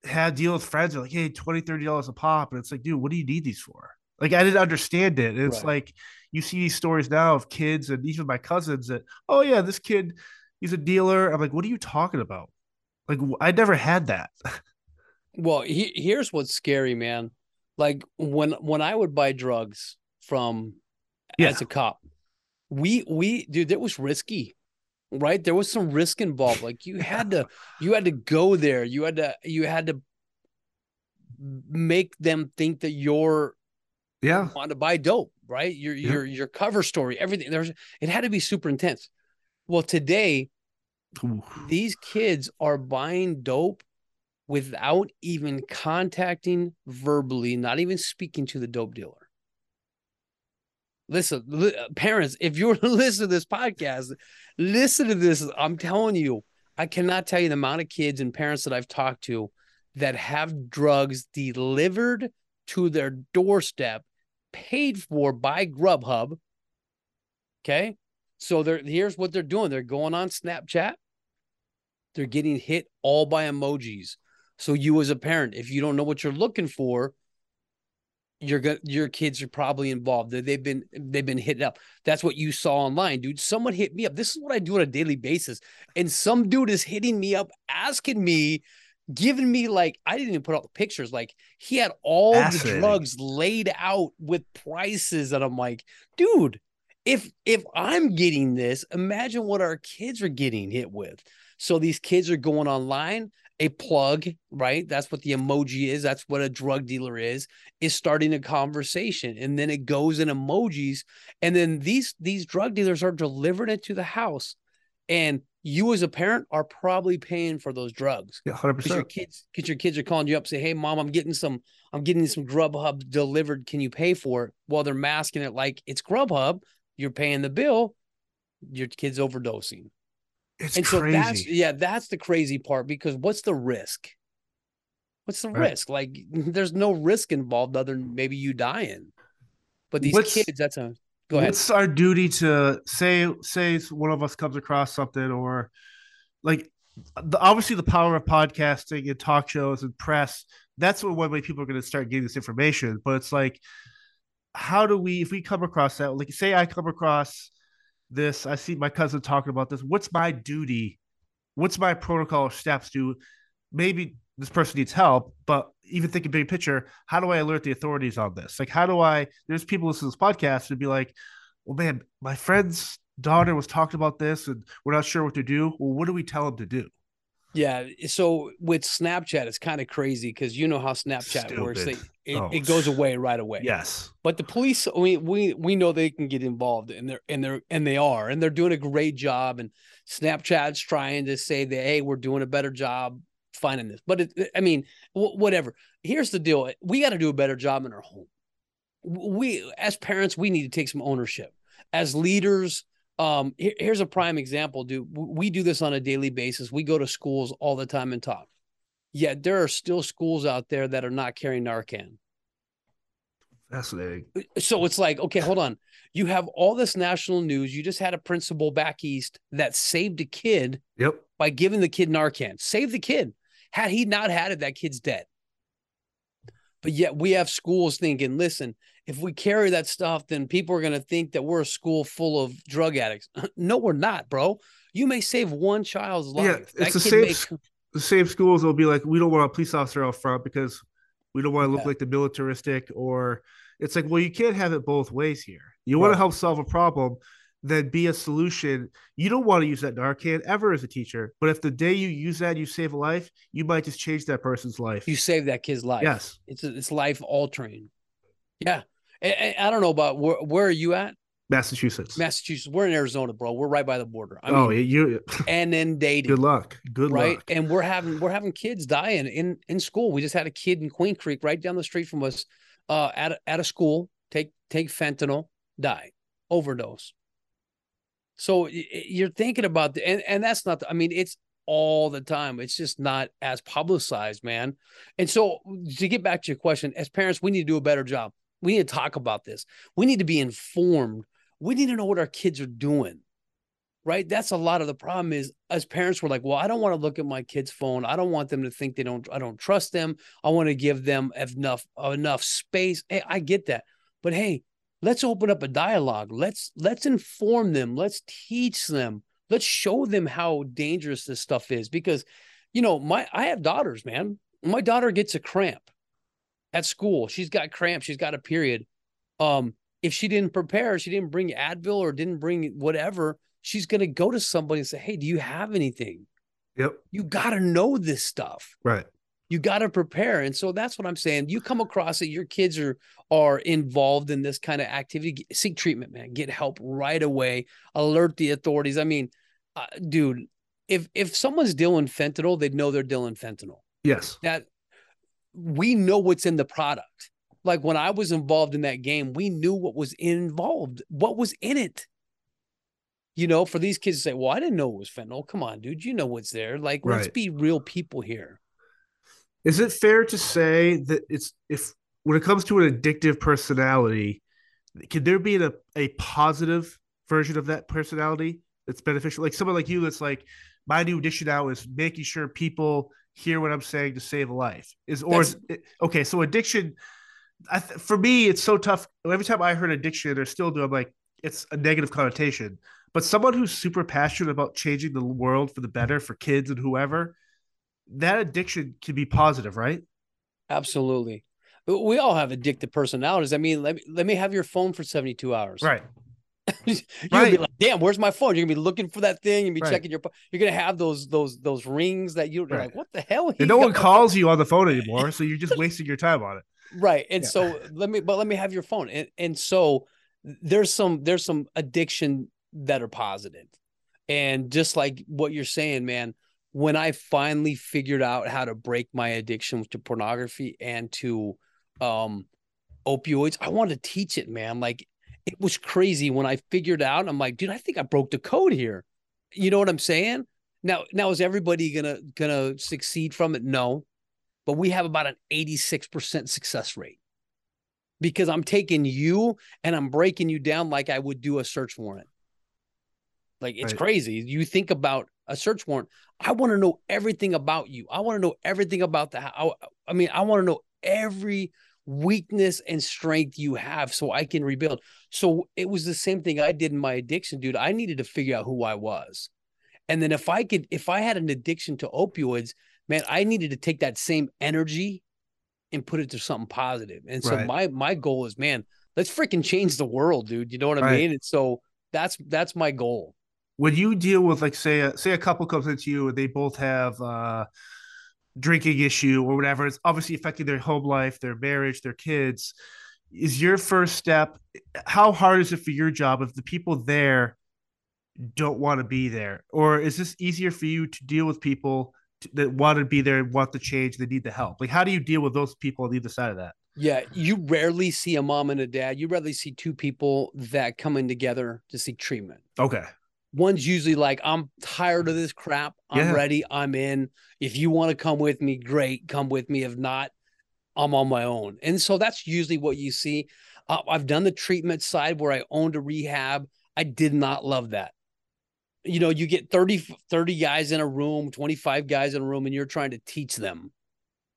have deal with friends like, hey, 20 $30 a pop. And it's like, dude, what do you need these for? Like I didn't understand it. And it's right. like you see these stories now of kids and even my cousins that, oh yeah, this kid, he's a dealer. I'm like, what are you talking about? Like I never had that. well, he, here's what's scary, man. Like when when I would buy drugs from yeah. as a cop, we we dude, it was risky right? There was some risk involved. Like you had to, you had to go there. You had to, you had to make them think that you're, yeah, want to buy dope, right? Your yeah. your your cover story, everything. There's it had to be super intense. Well, today, Ooh. these kids are buying dope without even contacting verbally, not even speaking to the dope dealer. Listen, li- parents, if you're to listen to this podcast, listen to this. I'm telling you, I cannot tell you the amount of kids and parents that I've talked to that have drugs delivered to their doorstep, paid for by Grubhub. Okay. So they're here's what they're doing. They're going on Snapchat. They're getting hit all by emojis. So you as a parent, if you don't know what you're looking for, you're gonna your kids are probably involved. They- They've been they've been hit up. That's what you saw online, dude. Someone hit me up. This is what I do on a daily basis. And some dude is hitting me up, asking me, giving me like I didn't even put out the pictures. Like he had all the drugs laid out with prices. And I'm like, dude, if if I'm getting this, imagine what our kids are getting hit with. So these kids are going online, a plug, right? That's what the emoji is. That's what a drug dealer is, is starting a conversation. And then it goes in emojis. And then these these drug dealers are delivering it to the house. And you as a parent are probably paying for those drugs. Yeah, hundred Because your percent. kids, because your kids are calling you up, say, "Hey, mom, I'm getting some, I'm getting some Grubhub delivered. Can you pay for it?" While they're masking it like it's Grubhub, you're paying the bill. Your kid's overdosing, It's and so that's yeah, that's the crazy part. Because what's the risk? What's the Right. risk? Like, there's no risk involved other than maybe you dying. But these What's- kids, that's a go ahead. What's our duty to say? Say one of us comes across something, or like the, obviously the power of podcasting and talk shows and press. That's what one way people are going to start getting this information. But it's like, how do we, if we come across that, like say I come across this, I see my cousin talking about this. What's my duty? What's my protocol steps to maybe this person needs help, but even thinking big picture, how do I alert the authorities on this? Like, how do I? There's people listening to this podcast and be like, well, man, my friend's daughter was talking about this and we're not sure what to do. Well, what do we tell them to do? Yeah. Eh, so with Snapchat, it's kind of crazy because you know how Snapchat works. They, it, Oh. it goes away right away. Yes. But the police, we we we know they can get involved, and they're and they're and they are, and they're doing a great job. And Snapchat's trying to say that hey, we're doing a better job finding this. But it, eh, I mean, wh- whatever. Here's the deal: eh, we got to do a better job in our home. We, as parents, we need to take some ownership. As leaders, um, here- here's a prime example, dude. We do this on a daily basis. We go to schools all the time and talk. Yet there are still schools out there that are not carrying Narcan Fascinating. so it's like okay hold on you have all this national news you just had a principal back east that saved a kid Yep. by giving the kid narcan save the kid had he not had it that kid's dead but yet we have schools thinking listen if we carry that stuff then people are going to think that we're a school full of drug addicts uh, no we're not bro you may save one child's life Yeah, that it's the same may The same schools will be like, we don't want a police officer out front because we don't want to look Yeah. like the militaristic or it's like, well, you can't have it both ways here. You want to help solve a problem, then be a solution. You don't want to use that Narcan ever as a teacher. But if the day you use that, you save a life, you might just change that person's life. you save that kid's life yes. it's it's life altering yeah I, I don't know about where, where are you at Massachusetts. Massachusetts. We're in Arizona, bro. We're right by the border. I oh, mean, you and then dating, good luck. Good luck. right? luck. And we're having we're having kids dying in in school. We just had a kid in Queen Creek, right down the street from us, uh, at a, at a school. Take take fentanyl, die, overdose. So you're thinking about the, and and that's not. The, I mean, it's all the time. It's just not as publicized, man. And so to get back to your question, as parents, we need to do a better job. We need to talk about this. We need to be informed. We need to know what our kids are doing. Right. That's a lot of the problem is as parents, we're like, well, I don't want to look at my kid's phone. I don't want them to think they don't, I don't trust them. I want to give them enough, enough space. Hey, I get that. But hey, let's open up a dialogue. Let's let's inform them. Let's teach them. Let's show them how dangerous this stuff is. Because, you know, my I have daughters, man. My daughter gets a cramp at school. She's got cramps. She's got a period. Um, if she didn't prepare, she didn't bring Advil or didn't bring whatever, she's gonna go to somebody and say, Hey, do you have anything? Yep. You gotta know this stuff. Right. You gotta prepare. And so that's what I'm saying. You come across it, your kids are are involved in this kind of activity. Seek treatment, man. Get help right away. Alert the authorities. I mean, uh, dude, if if someone's dealing fentanyl, they'd know they're dealing fentanyl. Yes. That we know what's in the product. Like when I was involved in that game, we knew what was involved, what was in it. You know, for these kids to say, Well, I didn't know it was fentanyl. Come on, dude. You know what's there. Like, let's be real people here. Is it fair to say that it's if when it comes to an addictive personality, can there be a, a positive version of that personality that's beneficial? Like someone like you that's like, my new addiction now is making sure people hear what I'm saying to save a life. Is or is okay, so addiction I th- for me it's so tough. Every time I heard addiction or still do, I'm like, it's a negative connotation. But someone who's super passionate about changing the world for the better for kids and whoever, that addiction can be positive, right? Absolutely. We all have addictive personalities. I mean, let me let me have your phone for 72 hours. Right. You're gonna be like, damn, where's my phone? You're gonna be looking for that thing and be Right. checking your. You're gonna have those those those rings that you- you're Right. like, what the hell? He no one calls you on the phone anymore, so you're just wasting your time on it. right. And Yeah. so let me, but let me have your phone. And and so there's some there's some addiction that are positive, and just like what you're saying, man. When I finally figured out how to break my addiction to pornography and to um opioids, I wanted to teach it, man. Like was crazy when I figured out. I'm like, dude, I think I broke the code here. You know what I'm saying? Now, now is everybody gonna gonna succeed from it? No, but we have about an 86% success rate because I'm taking you and I'm breaking you down like I would do a search warrant. Like it's Right. crazy. You think about a search warrant. I want to know everything about you. I want to know everything about the. I, I mean, I want to know every weakness and strength you have so I can rebuild. So it was the same thing I did in my addiction, dude. I needed to figure out who I was. And then if I could, if I had an addiction to opioids, man, I needed to take that same energy and put it to something positive. And so Right. my my goal is, man, let's freaking change the world, dude. You know what I Right. mean? And so that's that's my goal. When you deal with like say a, say a couple comes into you they both have uh drinking issue or whatever, it's obviously affecting their home life, their marriage, their kids. Is your first step how hard is it for your job if the people there don't want to be there? Or is this easier for you to deal with people that want to be there, want the change, they need the help? Like how do you deal with those people on either side of that? Yeah, you rarely see a mom and a dad. You rarely see two people that come in together to seek treatment. Okay. One's usually like, I'm tired of this crap. I'm Yeah. ready. I'm in. If you want to come with me, great. Come with me. If not, I'm on my own. And so that's usually what you see. Uh, I've done the treatment side where I owned a rehab. I did not love that. You know, you get 30, 30 guys in a room, 25 guys in a room, and you're trying to teach them.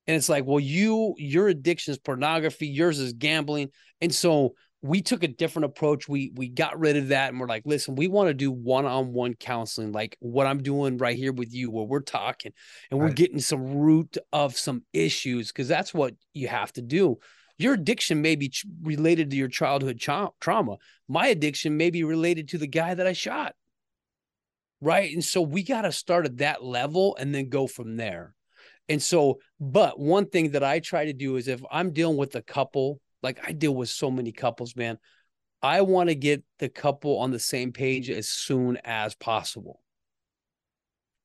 And it's like, well, you, your addiction is pornography, yours is gambling. And so we took a different approach. We we got rid of that and we're like, listen, we want to do one-on-one counseling, like what I'm doing right here with you, where we're talking and we're Right. getting some root of some issues, because that's what you have to do. Your addiction may be ch- related to your childhood cha- trauma. My addiction may be related to the guy that I shot. Right. And so we got to start at that level and then go from there. And so, but one thing that I try to do is if I'm dealing with a couple, like I deal with so many couples, man, I want to get the couple on the same page as soon as possible.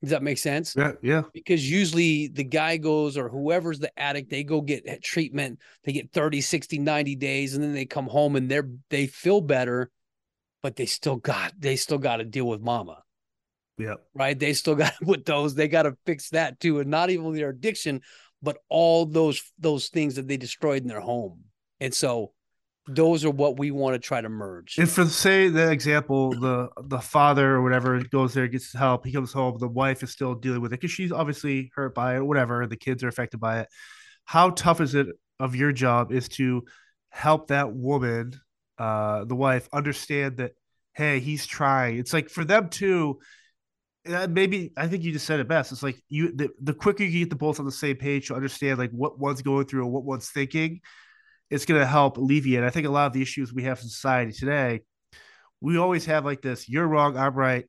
Does that make sense? Yeah, yeah. Because usually the guy goes or whoever's the addict, they go get treatment, they get 30, 60, 90 days, and then they come home and they're they feel better, but they still got they still got to deal with mama Yeah. right? They still got with those, they got to fix that too, and not even their addiction, but all those those things that they destroyed in their home. And so, those are what we want to try to merge. And for say the example, the the father or whatever goes there, gets help. He comes home. The wife is still dealing with it because she's obviously hurt by it, whatever. The kids are affected by it. How tough is it of your job is to help that woman, uh, the wife, understand that hey, he's trying. It's like for them too. Maybe I think you just said it best. It's like you the, the quicker you get the both on the same page to understand like what one's going through and what one's thinking, it's going to help alleviate. I think a lot of the issues we have in society today, we always have like this: you're wrong, I'm right.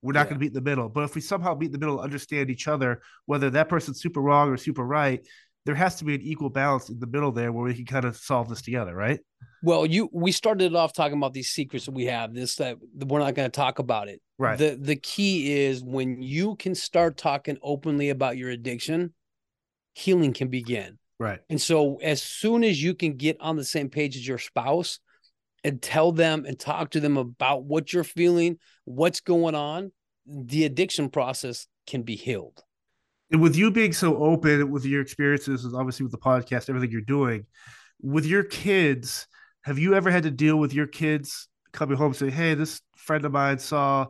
We're not Yeah. going to meet in the middle. But if we somehow meet in the middle, understand each other, whether that person's super wrong or super right, there has to be an equal balance in the middle there where we can kind of solve this together, right? well, you we started it off talking about these secrets that we have. This that we're not going to talk about it. Right. The the key is when you can start talking openly about your addiction, healing can begin. Right. And so as soon as you can get on the same page as your spouse and tell them and talk to them about what you're feeling, what's going on, the addiction process can be healed. And with you being so open with your experiences, obviously with the podcast, everything you're doing, with your kids, have you ever had to deal with your kids coming home and say, Hey, this friend of mine saw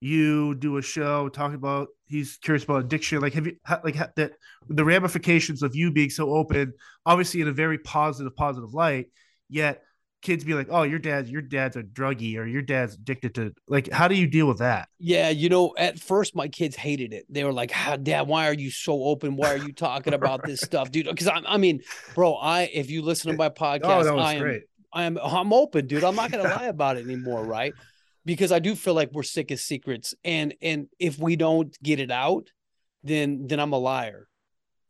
you do a show talking about he's curious about addiction like have you like that the ramifications of you being so open obviously in a very positive positive light yet kids be like oh your dad's your dad's a druggie or your dad's addicted to like how do you deal with that? Yeah you know at first my kids hated it. They were like dad why are you so open? Why are you talking about this stuff dude? Because I, I mean bro i if you listen to my oh, podcast oh, i am great. i am i'm open dude. I'm not gonna lie about it anymore right because I do feel like we're sick of secrets and and if we don't get it out then then I'm a liar.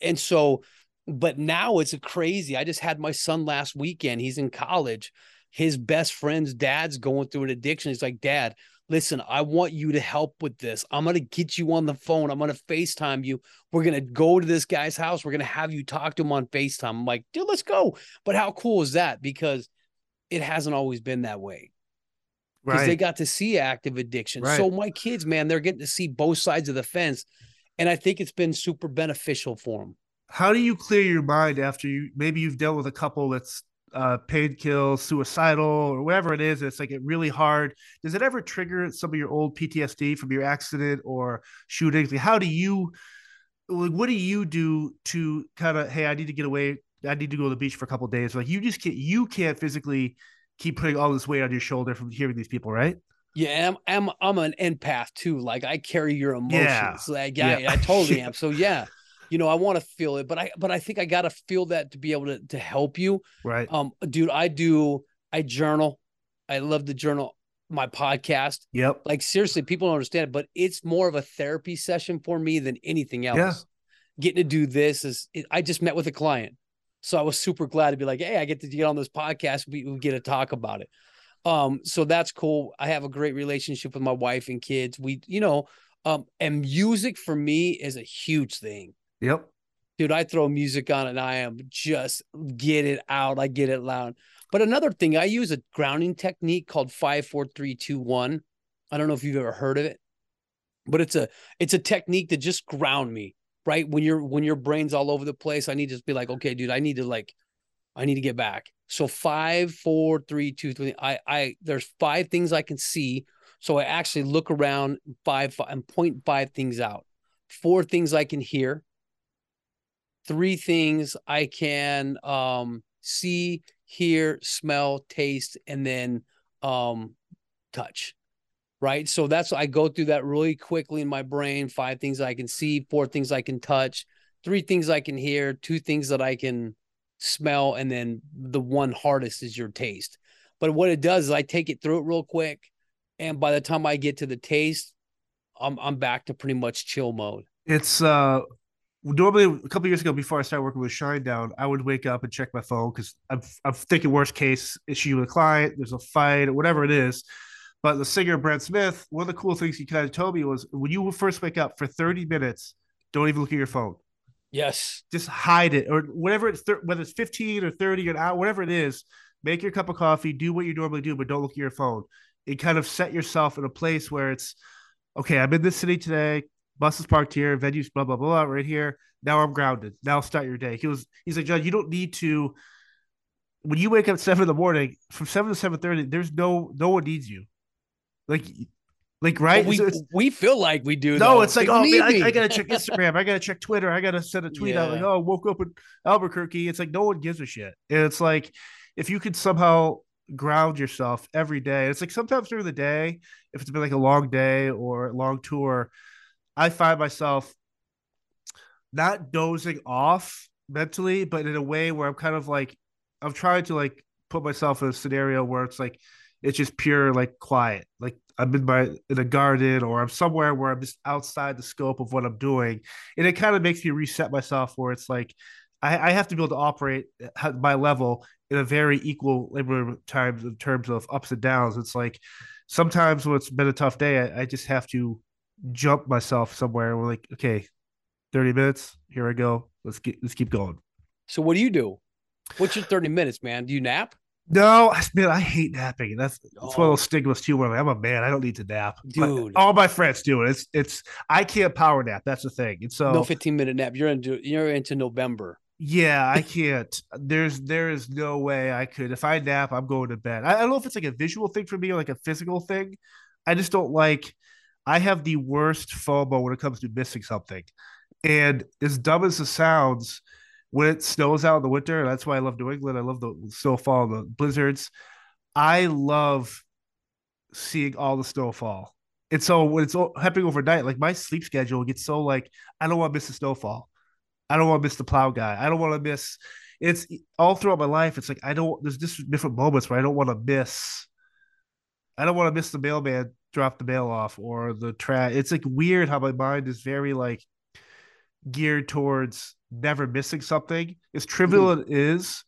And so but now it's crazy. I just had my son last weekend. He's in college. His best friend's dad's going through an addiction. He's like, "Dad, listen, I want you to help with this. I'm going to get you on the phone. I'm going to FaceTime you. We're going to go to this guy's house. We're going to have you talk to him on FaceTime. I'm like, dude, let's go. But how cool is that? Because it hasn't always been that way because right. they got to see active addiction. Right. So my kids, man, they're getting to see both sides of the fence, and I think it's been super beneficial for them. How do you clear your mind after you maybe you've dealt with a couple that's uh, paid kill, suicidal, or whatever it is? It's like it really hard. Does it ever trigger some of your old PTSD from your accident or shootings? How do you? Like, what do you do to kind of hey, I need to get away. I need to go to the beach for a couple days. Like you just can't. You can't physically keep putting all this weight on your shoulder from hearing these people, right? Yeah, I'm I'm I'm an empath too. Like I carry your emotions. Yeah. Like yeah, yeah. I totally am. So yeah, you know, I want to feel it, but I but I think I gotta feel that to be able to to help you. Right. Um, dude, I do I journal. I love the journal my podcast. Yep. Like seriously, people don't understand it, but it's more of a therapy session for me than anything else. Yeah. Getting to do this is I just met with a client. So I was super glad to be like, hey, I get to get on this podcast. We, we get to talk about it. Um, so that's cool. I have a great relationship with my wife and kids. We, you know, um, and music for me is a huge thing. Yep. Dude, I throw music on and I am just get it out. I get it loud. But another thing, I use a grounding technique called five, four, three, two, one. I don't know if you've ever heard of it, but it's a it's a technique to just ground me right? When your when your brain's all over the place, I need to be like, okay, dude, I need to like, I need to get back. So five, four, three, two, three. I I there's five things I can see. So I actually look around five, five and point five things out. Four things I can hear. Three things I can um see, hear, smell, taste, and then um touch right? So that's I go through that really quickly in my brain. Five things I can see, four things I can touch, three things I can hear, two things that I can smell, and then the one hardest is your taste. But what it does is I take it through it real quick, and by the time I get to the taste, I'm I'm back to pretty much chill mode. It's uh normally a couple years ago before I started working with Shinedown, I would wake up and check my phone because I'm I'm thinking worst case issue with a client, there's a fight or whatever it is. But the singer Brent Smith, one of the cool things he kind of told me was when you first wake up for 30 minutes, don't even look at your phone. Yes. Just hide it or whatever it's whether it's 15 or 30 or an hour, whatever it is, make your cup of coffee, do what you normally do, but don't look at your phone. It kind of set yourself in a place where it's okay, I'm in this city today, bus is parked here, venues, blah, blah, blah, right here. Now I'm grounded. Now start your day. He was he's like, John, you don't need to when you wake up at seven in the morning, from seven to seven thirty, there's no no one needs you. Like, like right? we we feel like we do. No, though. it's like, oh man, I, I, gotta check Instagram. I gotta check Twitter. I gotta send a tweet yeah. out like, oh, woke up in Albuquerque. It's like no one gives a shit. And it's like if you could somehow ground yourself every day. It's like sometimes through the day, if it's been like a long day or a long tour, I find myself not dozing off mentally, but in a way where I'm kind of like I'm trying to like put myself in a scenario where it's like it's just pure like quiet. Like I'm in my in a garden or I'm somewhere where I'm just outside the scope of what I'm doing, and it kind of makes me reset myself. Where it's like I, I have to be able to operate uh, at my level in a very equal labor times in terms of ups and downs. It's like sometimes when it's been a tough day, I, I just have to jump myself somewhere. We're like, okay, 30 minutes, here I go. let's get let's keep going. So what do you do? What's your 30 minutes, man? Do you nap? No, man, I hate napping. That's it's one Oh. of those oh. stigmas too. Where I'm, like, I'm a man, I don't need to nap. Dude. all my friends do it. It's it's I can't power nap. That's the thing. And so No 15 minute nap. You're into you're into November. yeah, I can't. There's there is no way I could. If I nap, I'm going to bed. I, I don't know if it's like a visual thing for me or like a physical thing. I just don't like. I have the worst FOMO when it comes to missing something, and as dumb as it sounds, when it snows out in the winter, that's why I love New England. I love the snowfall, and the blizzards. I love seeing all the snowfall. And so when it's happening overnight, like my sleep schedule gets so like I don't want to miss the snowfall. I don't want to miss the plow guy. I don't want to miss. It's all throughout my life. It's like I don't. There's just different moments where I don't want to miss. I don't want to miss the mailman drop the mail off or the trash. It's like weird how my mind is very like geared towards never missing something. As trivial it is,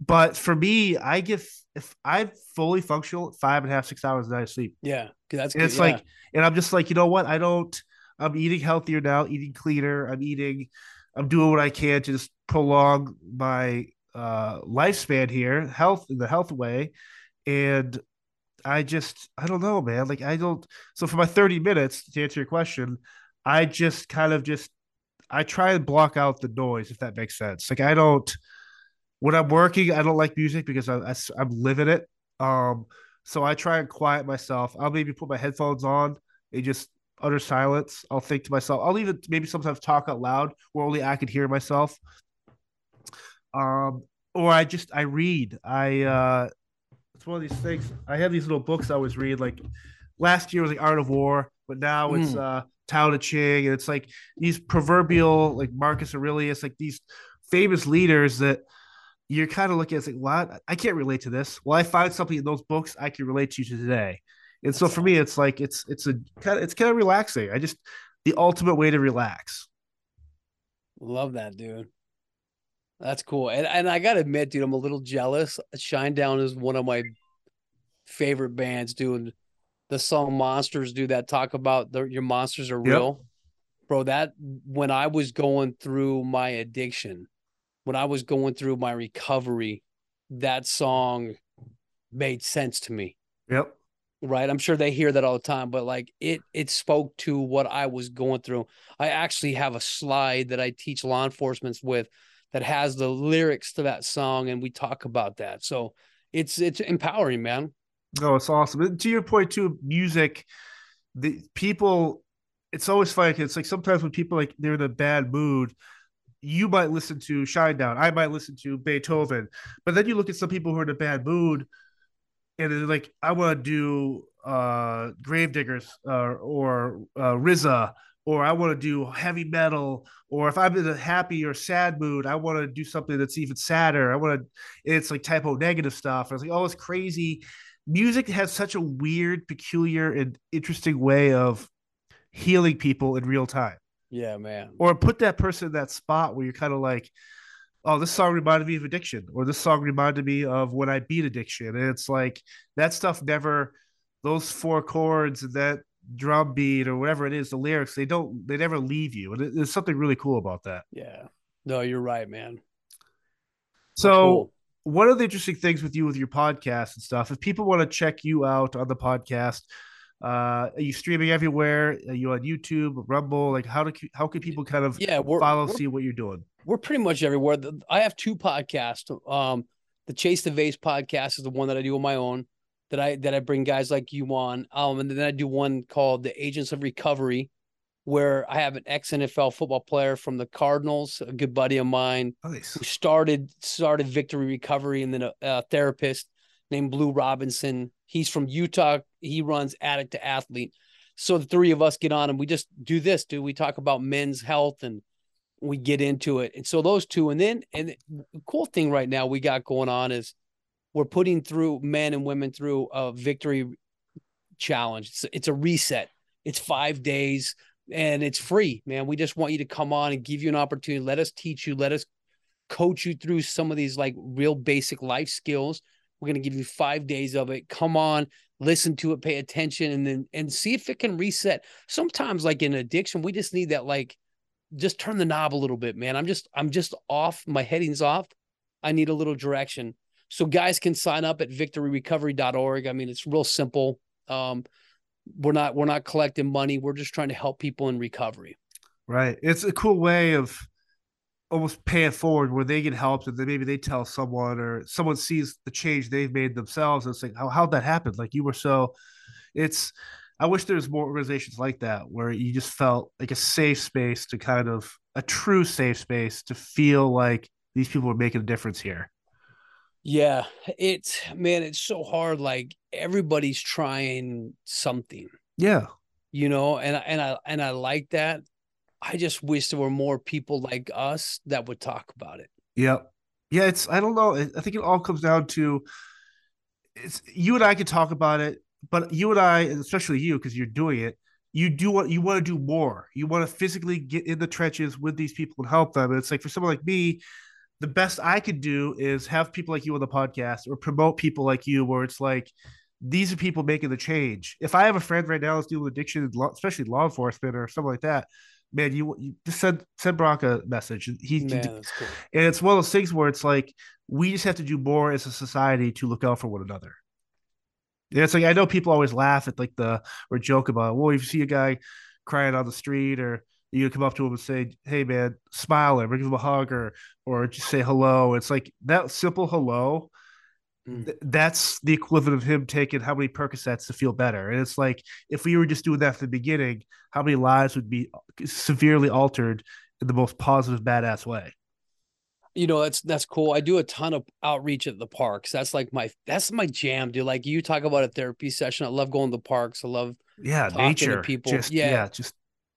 but for me, I get if I'm fully functional, five and a half, six hours a night of sleep. Yeah, That's it's yeah. like, and I'm just like, you know what? I don't. I'm eating healthier now, eating cleaner. I'm eating. I'm doing what I can to just prolong my uh, lifespan here, health in the health way, and I just, I don't know, man. Like I don't. So for my 30 minutes to answer your question, I just kind of just, I try and block out the noise if that makes sense. Like I don't. When I'm working, I don't like music because I, I I'm living it. Um, so I try and quiet myself. I'll maybe put my headphones on and just utter silence. I'll think to myself. I'll even maybe sometimes talk out loud where only I could hear myself. Um, or I just I read. I uh it's one of these things. I have these little books I always read. Like last year was like Art of War, but now it's Mm. uh Tao Te Ching, and it's like these proverbial like Marcus Aurelius, like these famous leaders that you're kind of looking at like, what? I can't relate to this. Well, I find something in those books I can relate to today. And so for me, it's like it's it's a kind of it's kind of relaxing. I just the ultimate way to relax. Love that, dude. That's cool. And and I gotta admit, dude, I'm a little jealous. Shinedown is one of my favorite bands, dude. The song Monsters do that talk about the, your monsters are Yep. real. Bro, that when I was going through my addiction, when I was going through my recovery, that song made sense to me. Yep. right i'm sure they hear that all the time but like it it spoke to what i was going through i actually have a slide that i teach law enforcement with that has the lyrics to that song and we talk about that so it's it's empowering man No, it's awesome. And to your point too, music, the people, it's always funny. It's like sometimes when people like they're in a bad mood, you might listen to Shinedown, I might listen to Beethoven, but then you look at some people who are in a bad mood, and they're like, I want to do uh Gravediggers uh, or uh, RZA, or I want to do heavy metal, or if I'm in a happy or sad mood, I want to do something that's even sadder. I want to, it's like Type O Negative stuff. I was like, oh, it's crazy music has such a weird, peculiar, and interesting way of healing people in real time. yeah man Or put that person in that spot where you're kind of like, oh, this song reminded me of addiction, or this song reminded me of when I beat addiction. And it's like that stuff never, those four chords and that drum beat or whatever it is, the lyrics, they don't, they never leave you. And there's something really cool about that. yeah no you're right man So, Cool. One of the interesting things with you with your podcast and stuff, if people want to check you out on the podcast, uh, are you streaming everywhere? Are you on YouTube, Rumble? Like, how do how can people kind of yeah follow, see what you're doing? we're pretty much everywhere. I have two podcasts. Um, the Chase the Vase podcast is the one that I do on my own. That I that I bring guys like you on. Um, and then I do one called the Agents of Recovery, where I have an ex NFL football player from the Cardinals, a good buddy of mine, Nice. who started started Victory Recovery, and then a, a therapist named Blue Robinson. He's from Utah. He runs Addict to Athlete. So the three of us get on and we just do this, dude. We talk about men's health and we get into it. And so those two, and then and the cool thing right now we got going on is we're putting through men and women through a victory challenge. It's, it's a reset. It's five days and it's free, man. We just want you to come on and give you an opportunity. Let us teach you. Let us coach you through some of these like real basic life skills. We're going to give you five days of it. Come on, listen to it, pay attention, and then and see if it can reset. Sometimes, like in addiction, we just need that like just turn the knob a little bit, man. I'm just I'm just off. My heading's off. I need a little direction. So guys can sign up at victoryrecovery.org. I mean, it's real simple. Um, we're not we're not collecting money. We're just trying to help people in recovery. Right. It's a cool way of almost pay it forward where they get help and then maybe they tell someone or someone sees the change they've made themselves. And it's like, how, how'd that happen? Like you were so it's I wish there was more organizations like that where you just felt like a safe space to kind of a true safe space to feel like these people are making a difference here. Yeah, it's man, it's so hard. Like everybody's trying something. Yeah. You know, and and I and I like that. I just wish there were more people like us that would talk about it. Yeah. Yeah, it's I don't know. I think it all comes down to it's you and I can talk about it, but you and I, especially you, because you're doing it, you do what you want to do more. You want to physically get in the trenches with these people and help them. And it's like for someone like me, the best I could do is have people like you on the podcast or promote people like you, where it's like these are people making the change. If I have a friend right now that's dealing with addiction, especially law enforcement or something like that, man, you, you just send send Brock a message. He, man, cool. and it's one of those things where it's like we just have to do more as a society to look out for one another. Yeah, it's like I know people always laugh at like the or joke about, well, if you see a guy crying on the street or you come up to him and say, "Hey, man," smile or give him a hug or or just say hello. It's like that simple hello Mm. That's the equivalent of him taking how many Percocets to feel better. And it's like if we were just doing that from the beginning, how many lives would be severely altered in the most positive, badass way? You know, that's that's cool. I do a ton of outreach at the parks. That's like my that's my jam, dude. Like you talk about a therapy session. I love going to the parks. I love yeah, nature. people. Just, yeah. yeah, just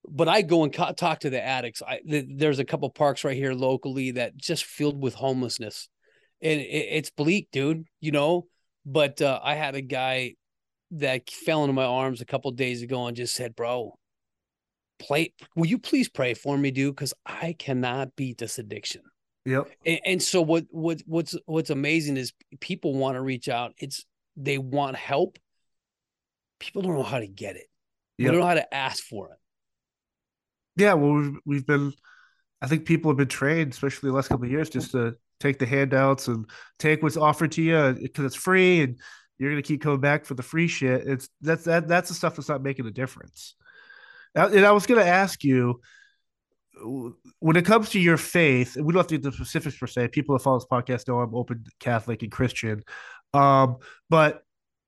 but I go and co- talk to the addicts. I, th- there's a couple parks right here locally that just filled with homelessness and it, it's bleak, dude. You know, but uh, I had a guy that fell into my arms a couple days ago and just said, "Bro, play. Will you please pray for me, dude? Because I cannot beat this addiction." Yep. And, and so what what what's what's amazing is people want to reach out. It's they want help. People don't know how to get it. Yep. They don't know how to ask for it. Yeah, well, we've, been. I think people have been trained, especially the last couple of years, just to take the handouts and take what's offered to you because it's free and you're gonna keep coming back for the free shit. It's that's that that's the stuff that's not making a difference. And I was gonna ask you when it comes to your faith, we don't have to get the specifics per se. People that follow this podcast know I'm open Catholic and Christian. Um, but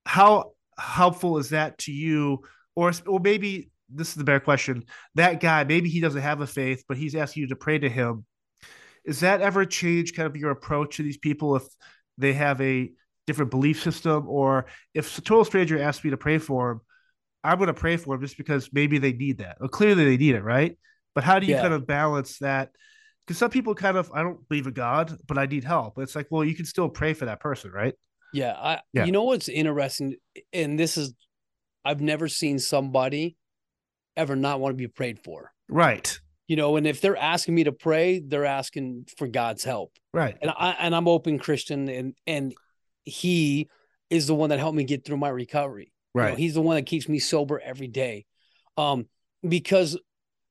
how helpful is that to you? Or or maybe this is the better question. That guy, maybe he doesn't have a faith, but he's asking you to pray to him. Is that ever change kind of your approach to these people if they have a different belief system? Or if a total stranger asks me to pray for them i'm going to pray for them just because maybe they need that. Well, clearly they need it right? But how do you yeah. kind of balance that? Because some people kind of i don't believe in god but i need help. It's like well you can still pray for that person right? Yeah i yeah. you know what's interesting and this is i've never seen somebody ever not want to be prayed for. Right. You know and if they're asking me to pray they're asking for god's help. Right. And i and i'm open christian and and he is the one that helped me get through my recovery. Right you know, he's the one that keeps me sober every day. Um because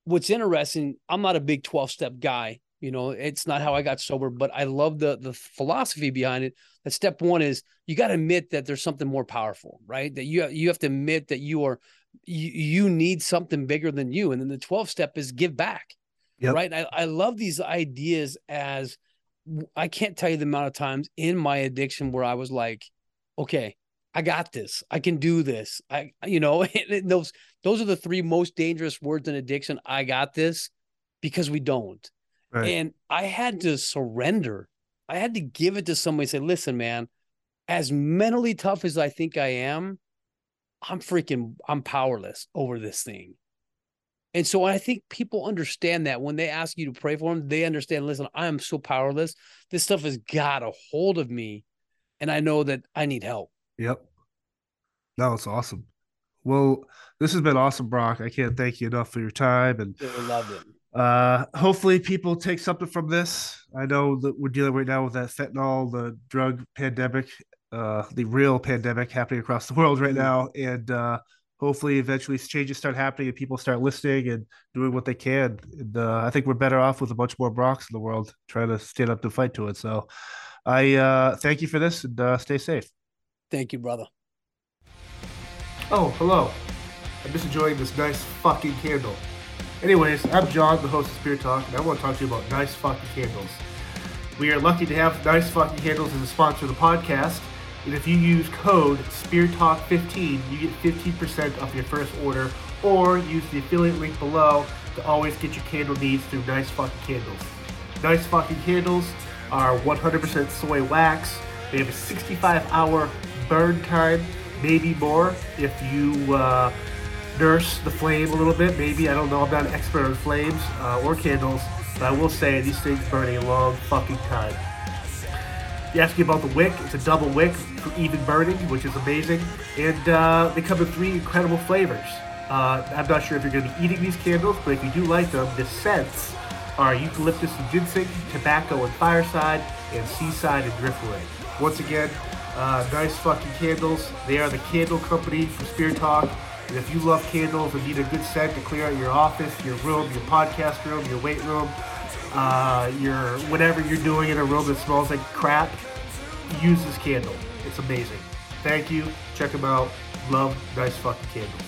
what's interesting i'm not a big 12 step guy you know it's not how i got sober but i love the the philosophy behind it that step one is you got to admit that there's something more powerful right? That you you have to admit that you are you, you need something bigger than you. And then the 12 step is give back. Yep. Right. I, I love these ideas as I can't tell you the amount of times in my addiction where I was like, okay, I got this. I can do this. I, you know, those those are the three most dangerous words in addiction. I got this because we don't. Right. And I had to surrender. I had to give it to somebody say, listen, man, as mentally tough as I think I am, I'm freaking, I'm powerless over this thing. And so I think people understand that when they ask you to pray for them, they understand, listen, I am so powerless. This stuff has got a hold of me. And I know that I need help. Yep. That was awesome. Well, this has been awesome, Brock. I can't thank you enough for your time and I loved it. Uh, hopefully people take something from this. I know that we're dealing right now with that fentanyl, the drug pandemic, uh, the real pandemic happening across the world right mm-hmm. now. And uh, hopefully eventually changes start happening and people start listening and doing what they can. And, uh, I think we're better off with a bunch more Brocks in the world trying to stand up to fight to it. So I uh, thank you for this and uh, stay safe. Thank you, brother. Oh, hello. I'm just enjoying this nice fucking candle. Anyways, I'm John, the host of Spirit Talk, and I want to talk to you about nice fucking candles. We are lucky to have Nice Fucking Candles as a sponsor of the podcast. If you use code SpearTalk15, you get 15% off your first order, or use the affiliate link below to always get your candle needs through Nice Fucking Candles. Nice Fucking Candles are 100% soy wax. They have a 65 hour burn time, maybe more if you uh, nurse the flame a little bit. Maybe, I don't know, I'm not an expert on flames uh, or candles, but I will say these things burn a long fucking time. You ask me about the wick. It's a double wick for even burning, which is amazing. And uh, they come in three incredible flavors. Uh, I'm not sure if you're going to be eating these candles, but if you do like them, the scents are eucalyptus and ginseng, tobacco and fireside, and seaside and driftwood. Once again, uh, nice fucking candles. They are the candle company for Spirit Talk. And if you love candles and need a good scent to clear out your office, your room, your podcast room, your weight room, uh, your whatever you're doing in a room that smells like crap, use this candle. It's amazing. Thank you. Check them out. Love nice fucking candles.